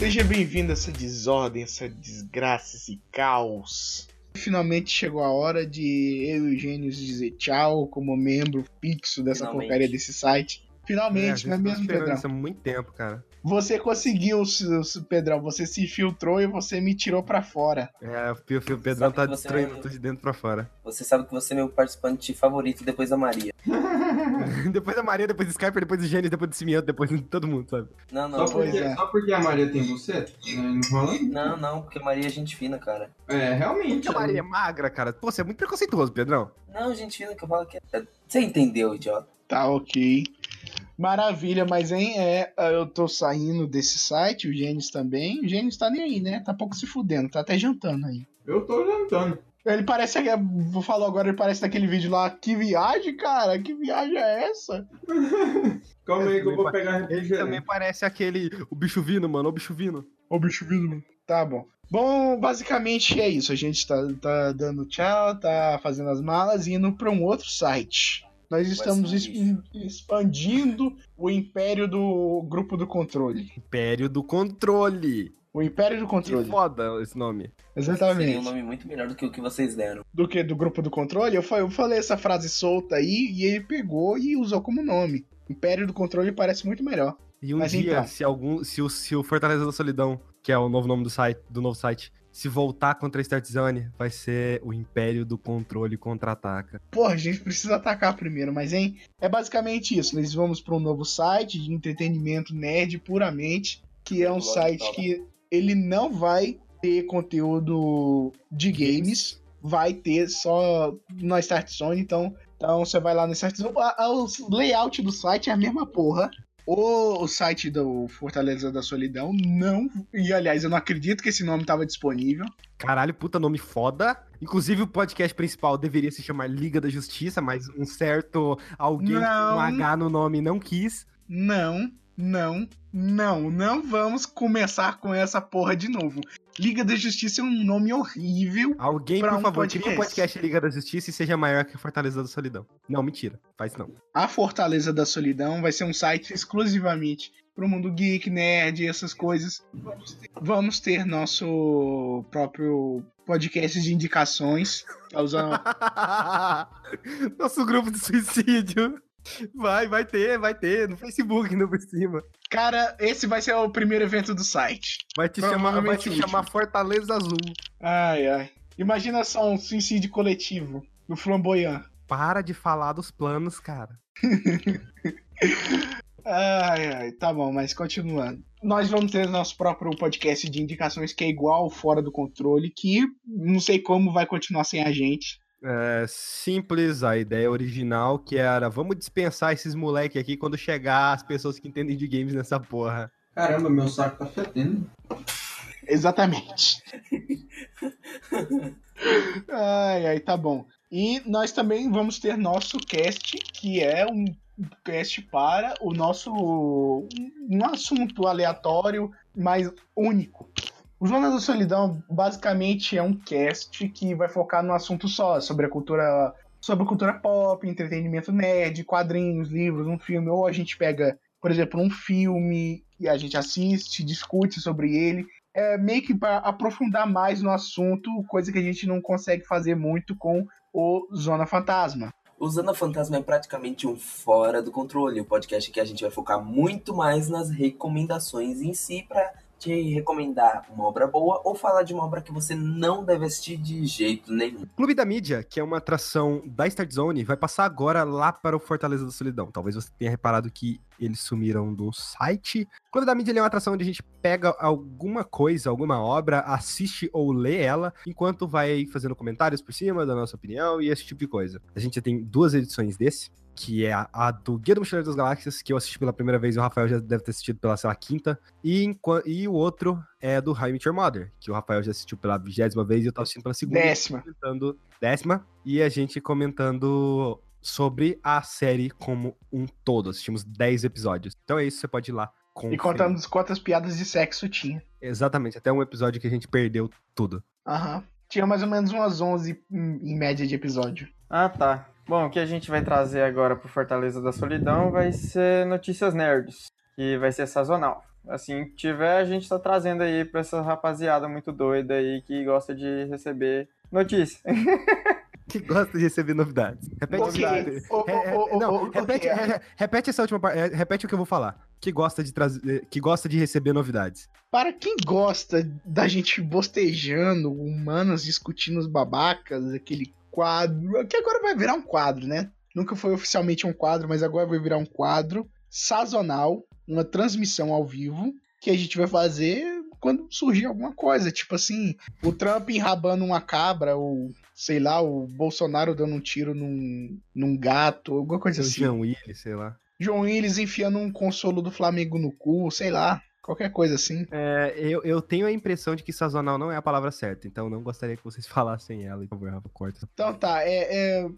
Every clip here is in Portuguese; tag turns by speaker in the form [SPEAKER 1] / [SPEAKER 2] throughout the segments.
[SPEAKER 1] Seja bem-vindo a essa desordem, essa desgraça, esse caos. Finalmente chegou a hora de eu e o Gênios dizer tchau como membro fixo dessa
[SPEAKER 2] Finalmente.
[SPEAKER 1] porcaria desse site. Finalmente, não é mesmo, Pedrão?
[SPEAKER 3] Isso há muito tempo, cara.
[SPEAKER 1] Você conseguiu, Pedrão. Você se filtrou e você me tirou pra fora.
[SPEAKER 3] É, o Pedrão tá destruindo
[SPEAKER 2] é-
[SPEAKER 3] tudo de dentro pra fora.
[SPEAKER 2] Você sabe que você é meu participante favorito depois da Maria.
[SPEAKER 3] depois da Maria, depois do Skyper, depois do Gênesis, depois do Cimiento, depois de todo mundo, sabe?
[SPEAKER 2] Não, não.
[SPEAKER 4] Só porque,
[SPEAKER 1] é.
[SPEAKER 4] só porque a Maria tem você? Não falando?
[SPEAKER 2] Não, não, porque Maria é gente fina, cara.
[SPEAKER 4] É, realmente.
[SPEAKER 3] Porque a Maria é magra, cara. Pô, você é muito preconceituoso, Pedrão.
[SPEAKER 2] Não, gente fina que eu falo que é. Você entendeu, idiota?
[SPEAKER 1] Tá ok. Maravilha, mas hein, é, eu tô saindo desse site, o Gênesis também. O Gênesis tá nem aí, né? Tá pouco se fudendo, tá até jantando aí.
[SPEAKER 4] Eu tô jantando.
[SPEAKER 1] Ele parece, vou falar agora, ele parece daquele vídeo lá, que viagem, cara, que viagem é essa?
[SPEAKER 4] Calma aí que eu vou pegar
[SPEAKER 3] Ele também parece aquele. O bicho vindo, mano. O bicho vindo.
[SPEAKER 1] Ô, bicho vindo, mano. Tá bom. Bom, basicamente é isso. A gente tá, tá dando tchau, tá fazendo as malas e indo pra um outro site. Nós estamos expandindo o império do grupo do controle.
[SPEAKER 3] Império do Controle.
[SPEAKER 1] O império do
[SPEAKER 3] Que
[SPEAKER 1] controle.
[SPEAKER 3] foda esse nome.
[SPEAKER 2] Seria um
[SPEAKER 1] Exatamente.
[SPEAKER 2] nome muito melhor do que o que vocês deram.
[SPEAKER 1] Do que do grupo do controle, eu, fa- eu falei essa frase solta aí e ele pegou e usou como nome. Império do controle parece muito melhor.
[SPEAKER 3] E um
[SPEAKER 1] Mas
[SPEAKER 3] dia,
[SPEAKER 1] então.
[SPEAKER 3] se algum. Se o, se o Fortaleza da Solidão, que é o novo nome do site, do novo site, se voltar contra a Start Zone, vai ser o Império do Controle contra-ataca.
[SPEAKER 1] Porra, a gente precisa atacar primeiro, mas hein? É basicamente isso. Nós vamos para um novo site de entretenimento nerd puramente, que é um site
[SPEAKER 2] tá.
[SPEAKER 1] que ele não vai ter conteúdo de games, vai ter só no Start Zone, então, então você vai lá no Start Zone, o layout do site é a mesma porra. O, site do Fortaleza da Solidão não. E aliás, eu não acredito que esse nome estava disponível.
[SPEAKER 3] Caralho, puta nome foda. Inclusive, o podcast principal deveria se chamar Liga da Justiça, mas um certo alguém com um H no nome não quis.
[SPEAKER 1] Não, não, não, não vamos começar com essa porra de novo. Liga da Justiça é um nome horrível.
[SPEAKER 3] Alguém, por
[SPEAKER 1] um
[SPEAKER 3] favor,
[SPEAKER 1] podcast.
[SPEAKER 3] cria um podcast Liga da Justiça e seja maior que Fortaleza da Solidão. Não, mentira. Faz não.
[SPEAKER 1] A Fortaleza da Solidão vai ser um site exclusivamente pro mundo geek, nerd, essas coisas. Vamos ter, vamos ter nosso próprio podcast de indicações. Tá usando
[SPEAKER 3] Nosso grupo de suicídio. Vai, vai ter, vai ter. No Facebook, não por cima.
[SPEAKER 1] Cara, esse vai ser o primeiro evento do site.
[SPEAKER 3] Vai te chamar, vai te chamar Fortaleza Azul.
[SPEAKER 1] Ai, ai. Imagina só um suicídio coletivo no Flamboyant.
[SPEAKER 3] Para de falar dos planos, cara.
[SPEAKER 1] Ai, ai, tá bom, mas continuando. Nós vamos ter nosso próprio podcast de indicações que é igual Fora do Controle, que não sei como vai continuar sem a gente.
[SPEAKER 3] É simples a ideia original, que era vamos dispensar esses moleque aqui quando chegar as pessoas que entendem de games nessa porra.
[SPEAKER 4] Caramba, meu saco tá fedendo.
[SPEAKER 1] Exatamente. ai, ai, tá bom. E nós também vamos ter nosso cast, que é um cast para o nosso um assunto aleatório, mas único. O Zona da Solidão basicamente é um cast que vai focar num assunto só, sobre a cultura, sobre a cultura pop, entretenimento nerd, quadrinhos, livros, um filme, ou a gente pega, por exemplo, um filme e a gente assiste, discute sobre ele, é meio que para aprofundar mais no assunto, coisa que a gente não consegue fazer muito com o Zona Fantasma.
[SPEAKER 2] O Zona Fantasma é praticamente um fora do controle. O podcast que a gente vai focar muito mais nas recomendações em si pra te recomendar uma obra boa ou falar de uma obra que você não deve assistir de jeito nenhum.
[SPEAKER 3] Clube da Mídia, que é uma atração da Start Zone, vai passar agora lá para o Fortaleza da Solidão. Talvez você tenha reparado que eles sumiram do site. Clube da Mídia é uma atração onde a gente pega alguma coisa, alguma obra, assiste ou lê ela, enquanto vai fazendo comentários por cima da nossa opinião e esse tipo de coisa. A gente já tem duas edições desse. Que é a, a do Guia do Mochileiro das Galáxias, que eu assisti pela primeira vez e o Rafael já deve ter assistido pela, sei lá, quinta. E, e o outro é do How I Met Your Mother, que o Rafael já assistiu pela vigésima vez e eu tava assistindo pela segunda
[SPEAKER 1] Décima.
[SPEAKER 3] comentando décima e a gente comentando sobre a série como um todo. Assistimos 10 episódios. Então é isso, você pode ir lá.
[SPEAKER 1] E
[SPEAKER 3] conferir.
[SPEAKER 1] contamos quantas piadas de sexo tinha.
[SPEAKER 3] Exatamente, até um episódio que a gente perdeu tudo.
[SPEAKER 1] Aham. Tinha mais ou menos umas 11 em em média de episódio.
[SPEAKER 5] Ah, tá. Bom, o que a gente vai trazer agora pro Fortaleza da Solidão vai ser notícias nerds, que vai ser sazonal. Assim que tiver, a gente tá trazendo aí pra essa rapaziada muito doida aí que gosta de receber notícia.
[SPEAKER 3] Que gosta de receber novidades. Repete,
[SPEAKER 1] ô,
[SPEAKER 3] não,
[SPEAKER 1] ô,
[SPEAKER 3] repete, re- repete essa última parte. é, Repete o que eu vou falar. Que gosta de trazer, que gosta de receber novidades.
[SPEAKER 1] Para quem gosta da gente bostejando, humanos discutindo os babacas, aquele quadro, que agora vai virar um quadro, né? Nunca foi oficialmente um quadro, mas agora vai virar um quadro sazonal, uma transmissão ao vivo, que a gente vai fazer quando surgir alguma coisa. Tipo assim, o Trump enrabando uma cabra, ou sei lá, o Bolsonaro dando um tiro num, num gato, alguma coisa
[SPEAKER 3] Seu
[SPEAKER 1] assim.
[SPEAKER 3] Jean Willis, sei lá.
[SPEAKER 1] João Willis enfiando um consolo do Flamengo no cu, sei lá, qualquer coisa assim.
[SPEAKER 3] É, eu, eu tenho a impressão de que sazonal não é a palavra certa, então não gostaria que vocês falassem ela. Por favor, Rafa, corta.
[SPEAKER 1] Então tá, é, é,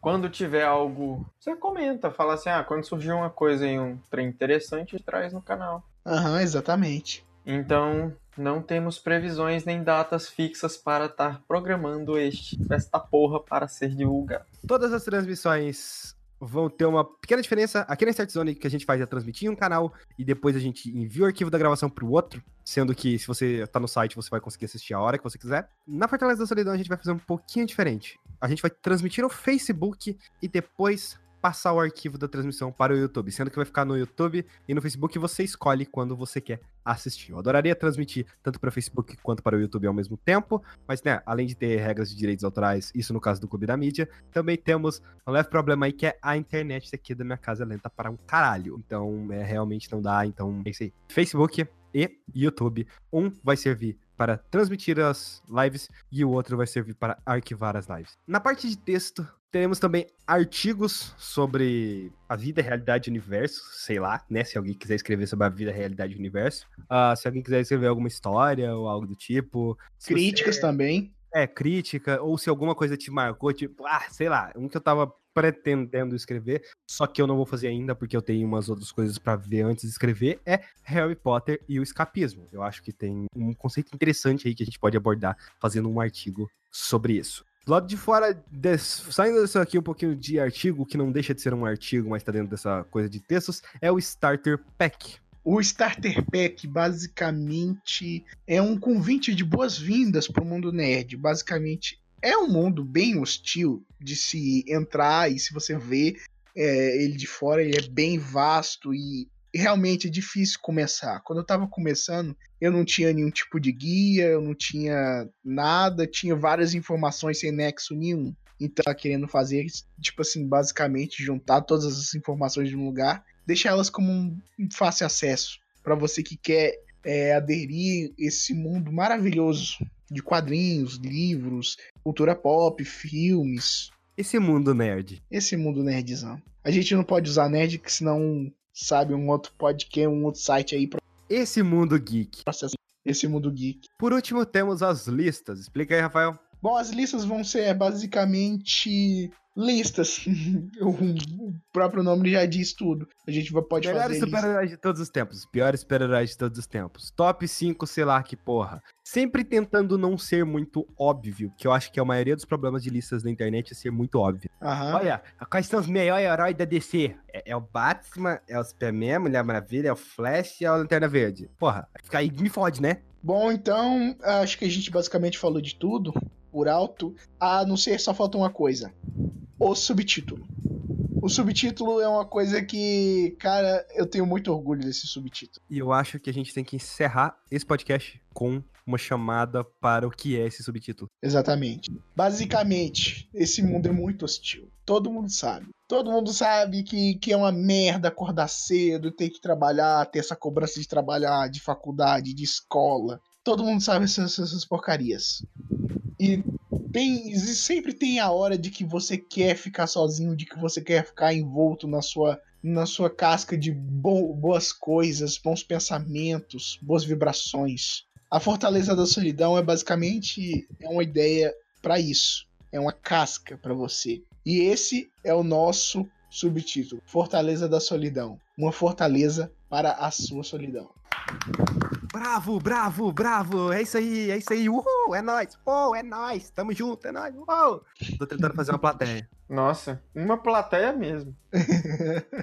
[SPEAKER 5] Quando tiver algo, você comenta, fala assim, ah, quando surgir uma coisa em um trem interessante, traz no canal.
[SPEAKER 1] Aham, exatamente.
[SPEAKER 5] Então, não temos previsões nem datas fixas para estar programando este, esta porra para ser divulgado.
[SPEAKER 3] Todas as transmissões vão ter uma pequena diferença. Aqui na Start Zone que a gente faz é transmitir um canal e depois a gente envia o arquivo da gravação para o outro, sendo que se você tá no site você vai conseguir assistir a hora que você quiser. Na Fortaleza da Solidão a gente vai fazer um pouquinho diferente. A gente vai transmitir no Facebook e depois passar o arquivo da transmissão para o YouTube, sendo que vai ficar no YouTube e no Facebook você escolhe quando você quer assistir. Eu adoraria transmitir tanto para o Facebook quanto para o YouTube ao mesmo tempo, mas né, além de ter regras de direitos autorais, isso no caso do Clube da Mídia, também temos um leve problema aí que é a internet aqui da minha casa é lenta para um caralho. Então, é, realmente não dá. Então, é isso aí. Facebook e YouTube. Um vai servir para transmitir as lives e o outro vai servir para arquivar as lives. Na parte de texto, teremos também artigos sobre a vida, realidade e universo, sei lá, né? Se alguém quiser escrever sobre a vida, realidade e universo. Ah, se alguém quiser escrever alguma história ou algo do tipo. Se você-
[SPEAKER 1] Críticas também.
[SPEAKER 3] é, crítica, ou se alguma coisa te marcou, tipo, ah, sei lá, um que eu tava pretendendo escrever, só que eu não vou fazer ainda porque eu tenho umas outras coisas pra ver antes de escrever, é Harry Potter e o escapismo. Eu acho que tem um conceito interessante aí que a gente pode abordar fazendo um artigo sobre isso. Do lado de fora, des- saindo disso aqui um pouquinho de artigo, que não deixa de ser um artigo, mas tá dentro dessa coisa de textos, é o Starter Pack.
[SPEAKER 1] O Starter Pack basicamente é um convite de boas-vindas para o mundo nerd. Basicamente é um mundo bem hostil de se entrar e se você vê é, ele de fora, ele é bem vasto e realmente é difícil começar. Quando eu tava começando, eu não tinha nenhum tipo de guia, eu não tinha nada, tinha várias informações sem nexo nenhum. Então, eu tava querendo fazer, tipo assim, basicamente juntar todas as informações de um lugar, deixar elas como um um fácil acesso para você que quer é, aderir esse mundo maravilhoso de quadrinhos, livros, cultura pop, filmes,
[SPEAKER 3] Esse mundo nerd.
[SPEAKER 1] esse mundo nerdzão. A gente não pode usar nerd, que senão sabe um outro podcast, um outro site aí pra
[SPEAKER 3] Esse mundo geek.
[SPEAKER 1] esse mundo geek.
[SPEAKER 3] Por último, temos as listas. Explica aí, Rafael.
[SPEAKER 1] Bom, as listas vão ser basicamente listas. o próprio nome já diz tudo. A gente pode
[SPEAKER 3] Melhores
[SPEAKER 1] fazer lista.
[SPEAKER 3] super-heróis de todos os tempos. Piores super-heróis de todos os tempos. Top 5, sei lá que porra. Sempre tentando não ser muito óbvio, que eu acho que a maioria dos problemas de listas na internet é ser muito óbvio.
[SPEAKER 1] Aham.
[SPEAKER 3] Olha, quais são os melhores heróis da DC? É, é o Batman, é o Superman, Mulher Maravilha, é o Flash e é a Lanterna Verde. Porra, aí me fode, né?
[SPEAKER 1] Bom, então, acho que a gente basicamente falou de tudo por alto, a não ser só falta uma coisa: o subtítulo. O subtítulo é uma coisa que, cara, eu tenho muito orgulho desse subtítulo.
[SPEAKER 3] E eu acho que a gente tem que encerrar esse podcast com uma chamada para o que é esse subtítulo.
[SPEAKER 1] Exatamente. Basicamente, esse mundo é muito hostil. Todo mundo sabe. Todo mundo sabe que, que é uma merda acordar cedo, ter que trabalhar, ter essa cobrança de trabalhar, de faculdade, de escola. Todo mundo sabe essas, essas porcarias. E tem, sempre tem a hora de que você quer ficar sozinho, de que você quer ficar envolto na sua, na sua casca de bo- boas coisas, bons pensamentos, boas vibrações. A Fortaleza da Solidão é basicamente é uma ideia para isso. É uma casca para você. E esse é o nosso subtítulo: Fortaleza da Solidão. Uma fortaleza para a sua solidão.
[SPEAKER 3] Bravo, bravo, bravo. É isso aí, é isso aí. Uhul, é nóis. Oh, é nóis. Tamo junto, é nóis. Uhul. Tô tentando fazer uma plateia.
[SPEAKER 5] Nossa, uma plateia mesmo.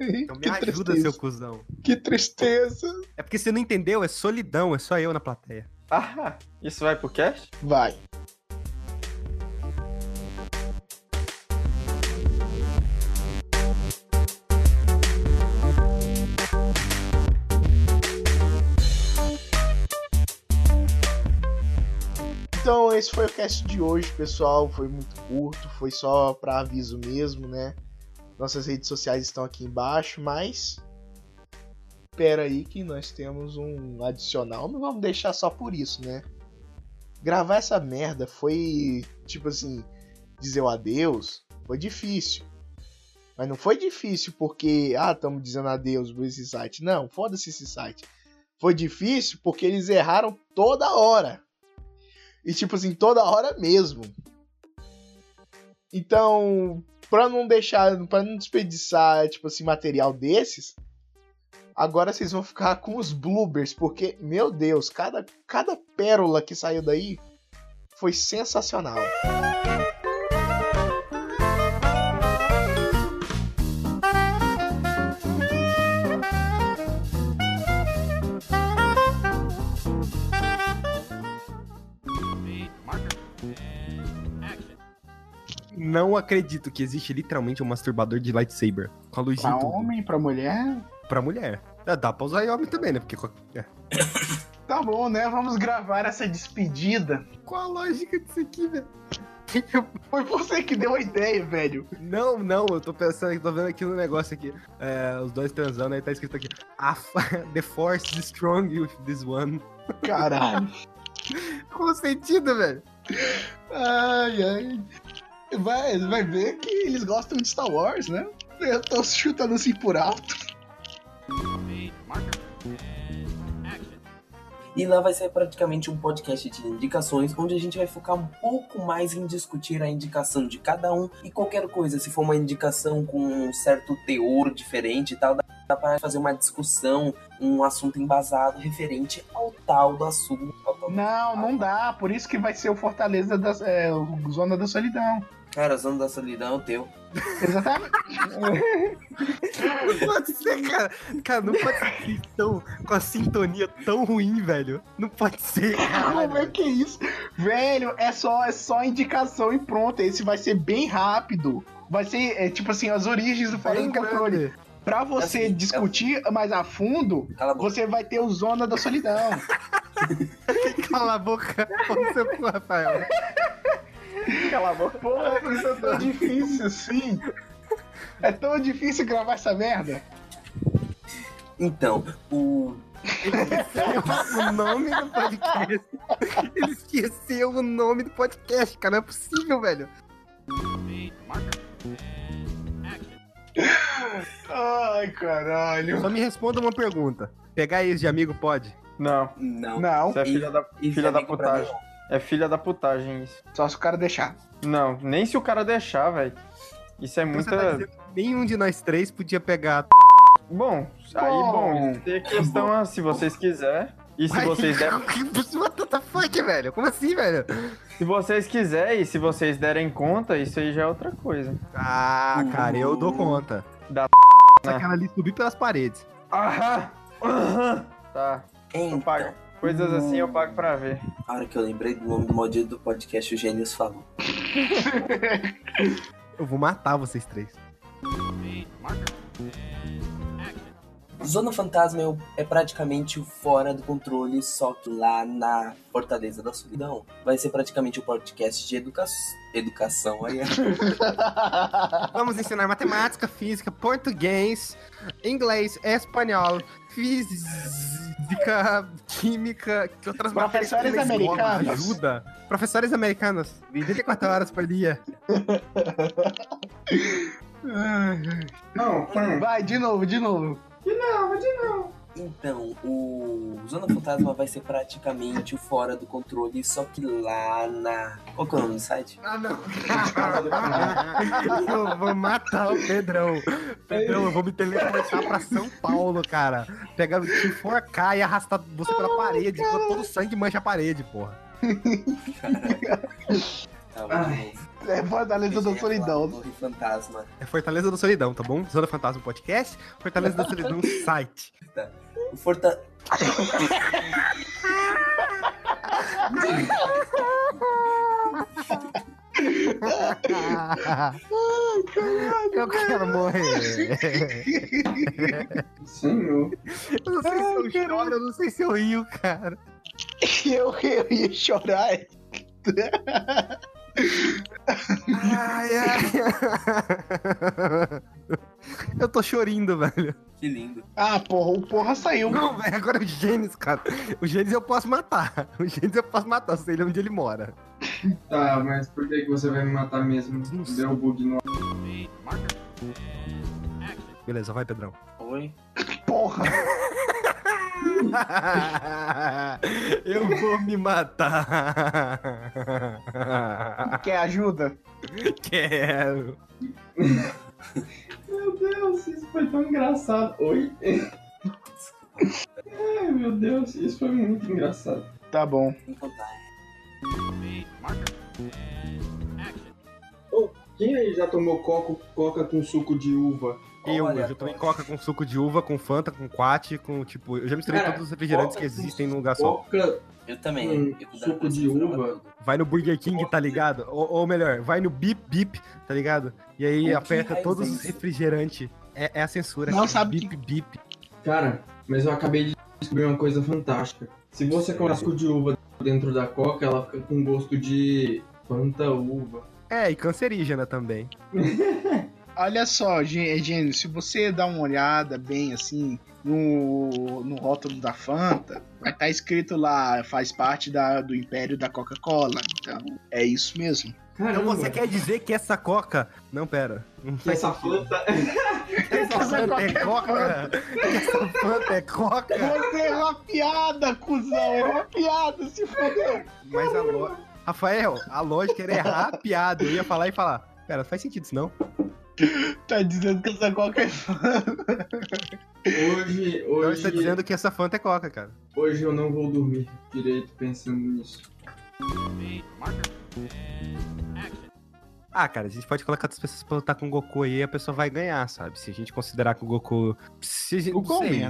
[SPEAKER 3] Então me
[SPEAKER 1] que
[SPEAKER 3] ajuda,
[SPEAKER 1] tristeza.
[SPEAKER 3] seu cuzão.
[SPEAKER 1] Que tristeza.
[SPEAKER 3] É porque você não entendeu, é solidão, é só eu na plateia.
[SPEAKER 5] Ah, isso vai pro cast?
[SPEAKER 1] Vai. Então, esse foi o cast de hoje, pessoal. Foi muito curto, foi só para aviso mesmo, né? Nossas redes sociais estão aqui embaixo, mas espera aí que nós temos um adicional, não vamos deixar só por isso, né? Gravar essa merda foi tipo assim, dizer o adeus, foi difícil. Mas não foi difícil porque, ah, estamos dizendo adeus por esse site. Não, foda-se esse site. Foi difícil porque eles erraram toda hora. E tipo assim, toda hora mesmo. Então, pra não deixar, pra não desperdiçar, tipo assim, material desses, agora vocês vão ficar com os bloopers, porque, meu Deus, cada, cada pérola que saiu daí foi sensacional.
[SPEAKER 3] Não acredito que existe literalmente um masturbador de lightsaber. Com a luzinha
[SPEAKER 1] Pra homem, pra mulher,
[SPEAKER 3] Pra mulher. É, dá pra usar em homem também, né? Porque. é.
[SPEAKER 1] tá bom, né? Vamos gravar essa despedida.
[SPEAKER 3] Qual a lógica disso aqui, velho?
[SPEAKER 1] Foi você que deu a ideia, velho.
[SPEAKER 3] Não, não, eu tô pensando, tô vendo aqui no negócio aqui. É, os dois transando, aí tá escrito aqui. "A fa- The Force is strong with this one.
[SPEAKER 1] Caralho.
[SPEAKER 3] Qual sentido, velho?
[SPEAKER 1] Ai, ai. Vai, vai ver que eles gostam de Star Wars, né? Eu tô chutando assim por alto.
[SPEAKER 2] E lá vai ser praticamente um podcast de indicações, onde a gente vai focar um pouco mais em discutir a indicação de cada um e qualquer coisa. Se for uma indicação com um certo teor diferente e tal, dá, pra fazer uma discussão, um assunto embasado referente ao tal do assunto.
[SPEAKER 1] Não, não dá. Por isso que vai ser o Fortaleza da é, Zona da Solidão.
[SPEAKER 2] Cara, Zona da Solidão, teu.
[SPEAKER 1] Exatamente.
[SPEAKER 3] Não pode ser, cara. Cara, não pode ser tão, com a sintonia tão ruim, velho. Não pode ser,
[SPEAKER 1] Como é que é isso? Velho, é só, é só indicação e pronto. Esse vai ser bem rápido. Vai ser, é, tipo assim, as origens do Fora do Controle. Pra você
[SPEAKER 2] É assim,
[SPEAKER 1] discutir mais a fundo,
[SPEAKER 2] a
[SPEAKER 1] você vai ter o Zona da Solidão.
[SPEAKER 3] Cala a boca. Você, Rafael.
[SPEAKER 5] Cala a boca.
[SPEAKER 1] Porra, isso é tão difícil assim. É tão difícil gravar essa merda.
[SPEAKER 2] Então, o.
[SPEAKER 3] o nome do podcast. Ele esqueceu o nome do podcast, cara. Não é possível, velho.
[SPEAKER 1] Ai, caralho.
[SPEAKER 3] Só me responda uma pergunta. Pegar ex de amigo pode?
[SPEAKER 5] Não,
[SPEAKER 2] Não.
[SPEAKER 1] Não,
[SPEAKER 5] isso é filha da,
[SPEAKER 2] Isso
[SPEAKER 5] filha
[SPEAKER 2] é
[SPEAKER 5] da putagem. É filha da putagem isso.
[SPEAKER 1] só se o cara deixar.
[SPEAKER 5] Não, nem se o cara deixar, velho. Isso é
[SPEAKER 3] Então
[SPEAKER 5] muita.
[SPEAKER 3] Você tá dizendo nenhum de nós três podia pegar.
[SPEAKER 5] Bom, aí,
[SPEAKER 1] Bom.
[SPEAKER 5] bom, tem a questão ah, se vocês quiserem. E se vocês derem.
[SPEAKER 3] What the fuck, velho? Como assim, velho?
[SPEAKER 5] Se vocês quiserem e se vocês derem conta, isso aí já é outra coisa.
[SPEAKER 3] Ah, cara, eu dou conta.
[SPEAKER 5] Da
[SPEAKER 3] Aquela ali subir pelas paredes.
[SPEAKER 5] Aham! Aham! Tá.
[SPEAKER 2] Então,
[SPEAKER 5] Coisas assim eu pago pra ver.
[SPEAKER 2] a hora que eu lembrei do nome do mod do podcast, o Gênios falou.
[SPEAKER 3] Eu vou matar vocês três.
[SPEAKER 2] Zona Fantasma é, o- é praticamente o fora do controle, só que lá na Fortaleza da Solidão. Vai ser praticamente um podcast de educa educação. Aí,
[SPEAKER 3] Vamos ensinar matemática, física, português, inglês, espanhol, física, química, que outras matérias que tem
[SPEAKER 1] Professores americanos.
[SPEAKER 3] Ajuda. Professores americanos, 24 horas por dia.
[SPEAKER 4] Não.
[SPEAKER 1] Vai, de novo, de novo.
[SPEAKER 2] Então, o Zona Fantasma vai ser praticamente o fora do controle, só que lá na. Qual que é o nome do site?
[SPEAKER 3] Ah, não. eu vou matar o Pedrão. Pedrão, eu vou me teleportar pra São Paulo, cara. Pegar, te enforcar e arrastar você pela parede, enquanto todo o sangue mancha a parede, porra.
[SPEAKER 2] Tá,
[SPEAKER 4] Ai.
[SPEAKER 1] É Fortaleza da Solidão.
[SPEAKER 2] Torre Fantasma.
[SPEAKER 3] É Fortaleza da Solidão, tá bom? Zona Fantasma Podcast, Fortaleza da Solidão site.
[SPEAKER 2] O Forta...
[SPEAKER 3] Eu quero morrer.
[SPEAKER 4] Senhor.
[SPEAKER 3] Eu não sei se eu choro, eu não sei se eu rio, cara.
[SPEAKER 1] Eu, eu ia chorar.
[SPEAKER 3] Ai, ai. Eu tô chorindo, velho.
[SPEAKER 2] Que lindo.
[SPEAKER 1] Ah, porra, o porra saiu.
[SPEAKER 3] Não, velho, agora é o Gênesis, cara. O Gênesis eu posso matar. O Gênesis eu posso matar, sei onde ele mora.
[SPEAKER 4] Tá, mas por que você vai me matar mesmo?
[SPEAKER 3] Não sei.
[SPEAKER 4] Deu bug no.
[SPEAKER 3] Beleza, vai, Pedrão.
[SPEAKER 2] Oi?
[SPEAKER 1] Porra.
[SPEAKER 3] eu vou me matar.
[SPEAKER 1] Quer ajuda?
[SPEAKER 3] Quero.
[SPEAKER 4] Meu Deus, isso foi tão engraçado. Oi? Ai, meu Deus, isso foi muito engraçado.
[SPEAKER 1] Tá bom.
[SPEAKER 2] Então tá.
[SPEAKER 4] Quem aí já tomou coco, coca com suco de uva?
[SPEAKER 3] Eu,
[SPEAKER 2] Olha,
[SPEAKER 3] eu já tomei coca com suco de uva, com Fanta, com Quat, com tipo. Eu já misturei
[SPEAKER 4] Cara,
[SPEAKER 3] todos os refrigerantes que
[SPEAKER 4] com
[SPEAKER 3] existem num lugar só.
[SPEAKER 4] Coca.
[SPEAKER 2] Eu também.
[SPEAKER 4] Hum,
[SPEAKER 2] eu,
[SPEAKER 4] suco de uva.
[SPEAKER 3] Vai no Burger King, tá ligado? Ou, ou melhor, vai no Bip Bip, tá ligado? E aí
[SPEAKER 2] que
[SPEAKER 3] aperta todos
[SPEAKER 2] é
[SPEAKER 3] os
[SPEAKER 2] isso?
[SPEAKER 3] refrigerantes. É, é a censura.
[SPEAKER 1] Não sabe
[SPEAKER 3] Bip Bip.
[SPEAKER 4] Cara, mas eu acabei de descobrir uma coisa fantástica. Se você colocar suco de uva dentro da coca, ela fica com gosto de Fanta uva.
[SPEAKER 3] É, e cancerígena também.
[SPEAKER 1] Olha só, Gê- Gênio, se você dá uma olhada bem assim no, no rótulo da Fanta, vai estar escrito lá, faz parte da, do império da Coca-Cola. Então, é isso mesmo.
[SPEAKER 4] Caramba,
[SPEAKER 3] Então você quer dizer que essa coca. Não, pera. Não
[SPEAKER 4] que essa
[SPEAKER 3] sentido.
[SPEAKER 4] Fanta.
[SPEAKER 3] Essa Fanta é coca? Essa Fanta é coca?
[SPEAKER 1] Você é uma piada, cuzão, é uma piada, se fodeu.
[SPEAKER 3] Mas a lo... Rafael, a lógica era errar a piada. Eu ia falar e falar. Pera, não faz sentido isso não.
[SPEAKER 1] Tá dizendo que essa Coca é Fanta.
[SPEAKER 4] Hoje, hoje,
[SPEAKER 3] tá dizendo que essa Fanta é coca, cara.
[SPEAKER 4] hoje eu não vou dormir direito pensando nisso.
[SPEAKER 3] Ah, cara, a gente pode colocar outras pessoas pra lutar com o Goku aí e a pessoa vai ganhar, sabe? Se a gente considerar que o Goku. Se a gente,
[SPEAKER 1] O
[SPEAKER 3] não
[SPEAKER 1] qual
[SPEAKER 3] sei?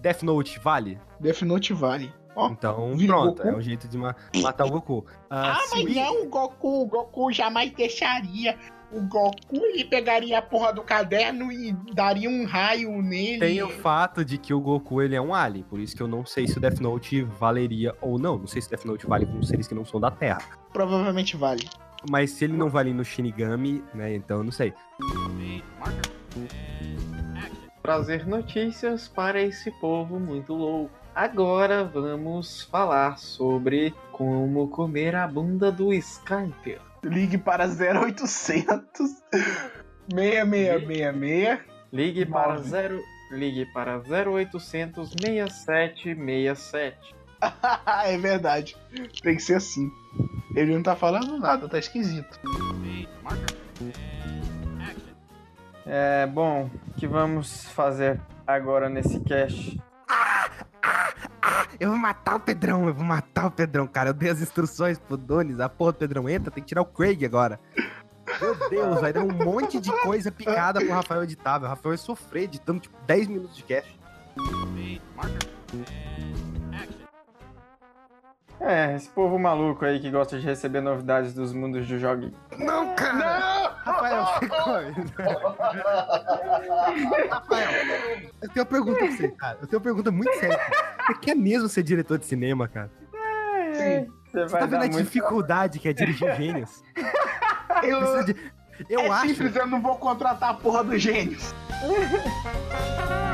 [SPEAKER 3] Death Note vale?
[SPEAKER 1] Death Note vale. Ó.
[SPEAKER 3] Então, pronto,
[SPEAKER 1] Goku?
[SPEAKER 3] é um jeito de ma- matar o Goku.
[SPEAKER 1] Ah,
[SPEAKER 3] se
[SPEAKER 1] mas não, o Goku, o Goku jamais deixaria. O Goku ele pegaria a porra do caderno e daria um raio nele.
[SPEAKER 3] Tem o fato de que o Goku ele é um alien, por isso que eu não sei se o Death Note valeria ou não. Não sei se o Death Note vale com seres que não são da Terra.
[SPEAKER 1] Provavelmente vale.
[SPEAKER 3] Mas se ele não vale no Shinigami, né, então eu não sei.
[SPEAKER 5] trazer notícias para esse povo muito louco. Agora vamos falar sobre como comer a bunda do Skype.
[SPEAKER 1] Ligue para 0800 6666.
[SPEAKER 5] Ligue para
[SPEAKER 1] Nove.
[SPEAKER 5] 0 ligue para 0800 6767.
[SPEAKER 1] é verdade. Tem que ser assim. Ele não tá falando nada, tá esquisito.
[SPEAKER 5] É, bom, o que vamos fazer agora nesse cast?
[SPEAKER 3] Eu vou matar o Pedrão, eu vou matar o Pedrão, cara. Eu dei as instruções pro Donis, a porra do Pedrão entra, tem que tirar o Craig agora. Meu Deus, vai dar um monte de coisa picada pro Rafael editar. O Rafael vai sofrer editando tipo 10 minutos de cast.
[SPEAKER 5] É, esse povo maluco aí que gosta de receber novidades dos mundos do jogo.
[SPEAKER 3] Não, cara!
[SPEAKER 1] Não!
[SPEAKER 3] Rafael, ficou. Rafael, eu tenho uma pergunta pra você, cara. Eu tenho uma pergunta muito séria. Você quer mesmo ser diretor de cinema, cara?
[SPEAKER 1] Sim.
[SPEAKER 5] Você
[SPEAKER 3] Você
[SPEAKER 5] vai
[SPEAKER 3] tá vendo
[SPEAKER 5] dar
[SPEAKER 3] a
[SPEAKER 5] muito.
[SPEAKER 3] dificuldade que é dirigir gênios?
[SPEAKER 1] Eu,
[SPEAKER 3] Eu
[SPEAKER 1] é
[SPEAKER 3] acho.
[SPEAKER 1] simples, eu não vou contratar a porra do gênio.
[SPEAKER 6] Thank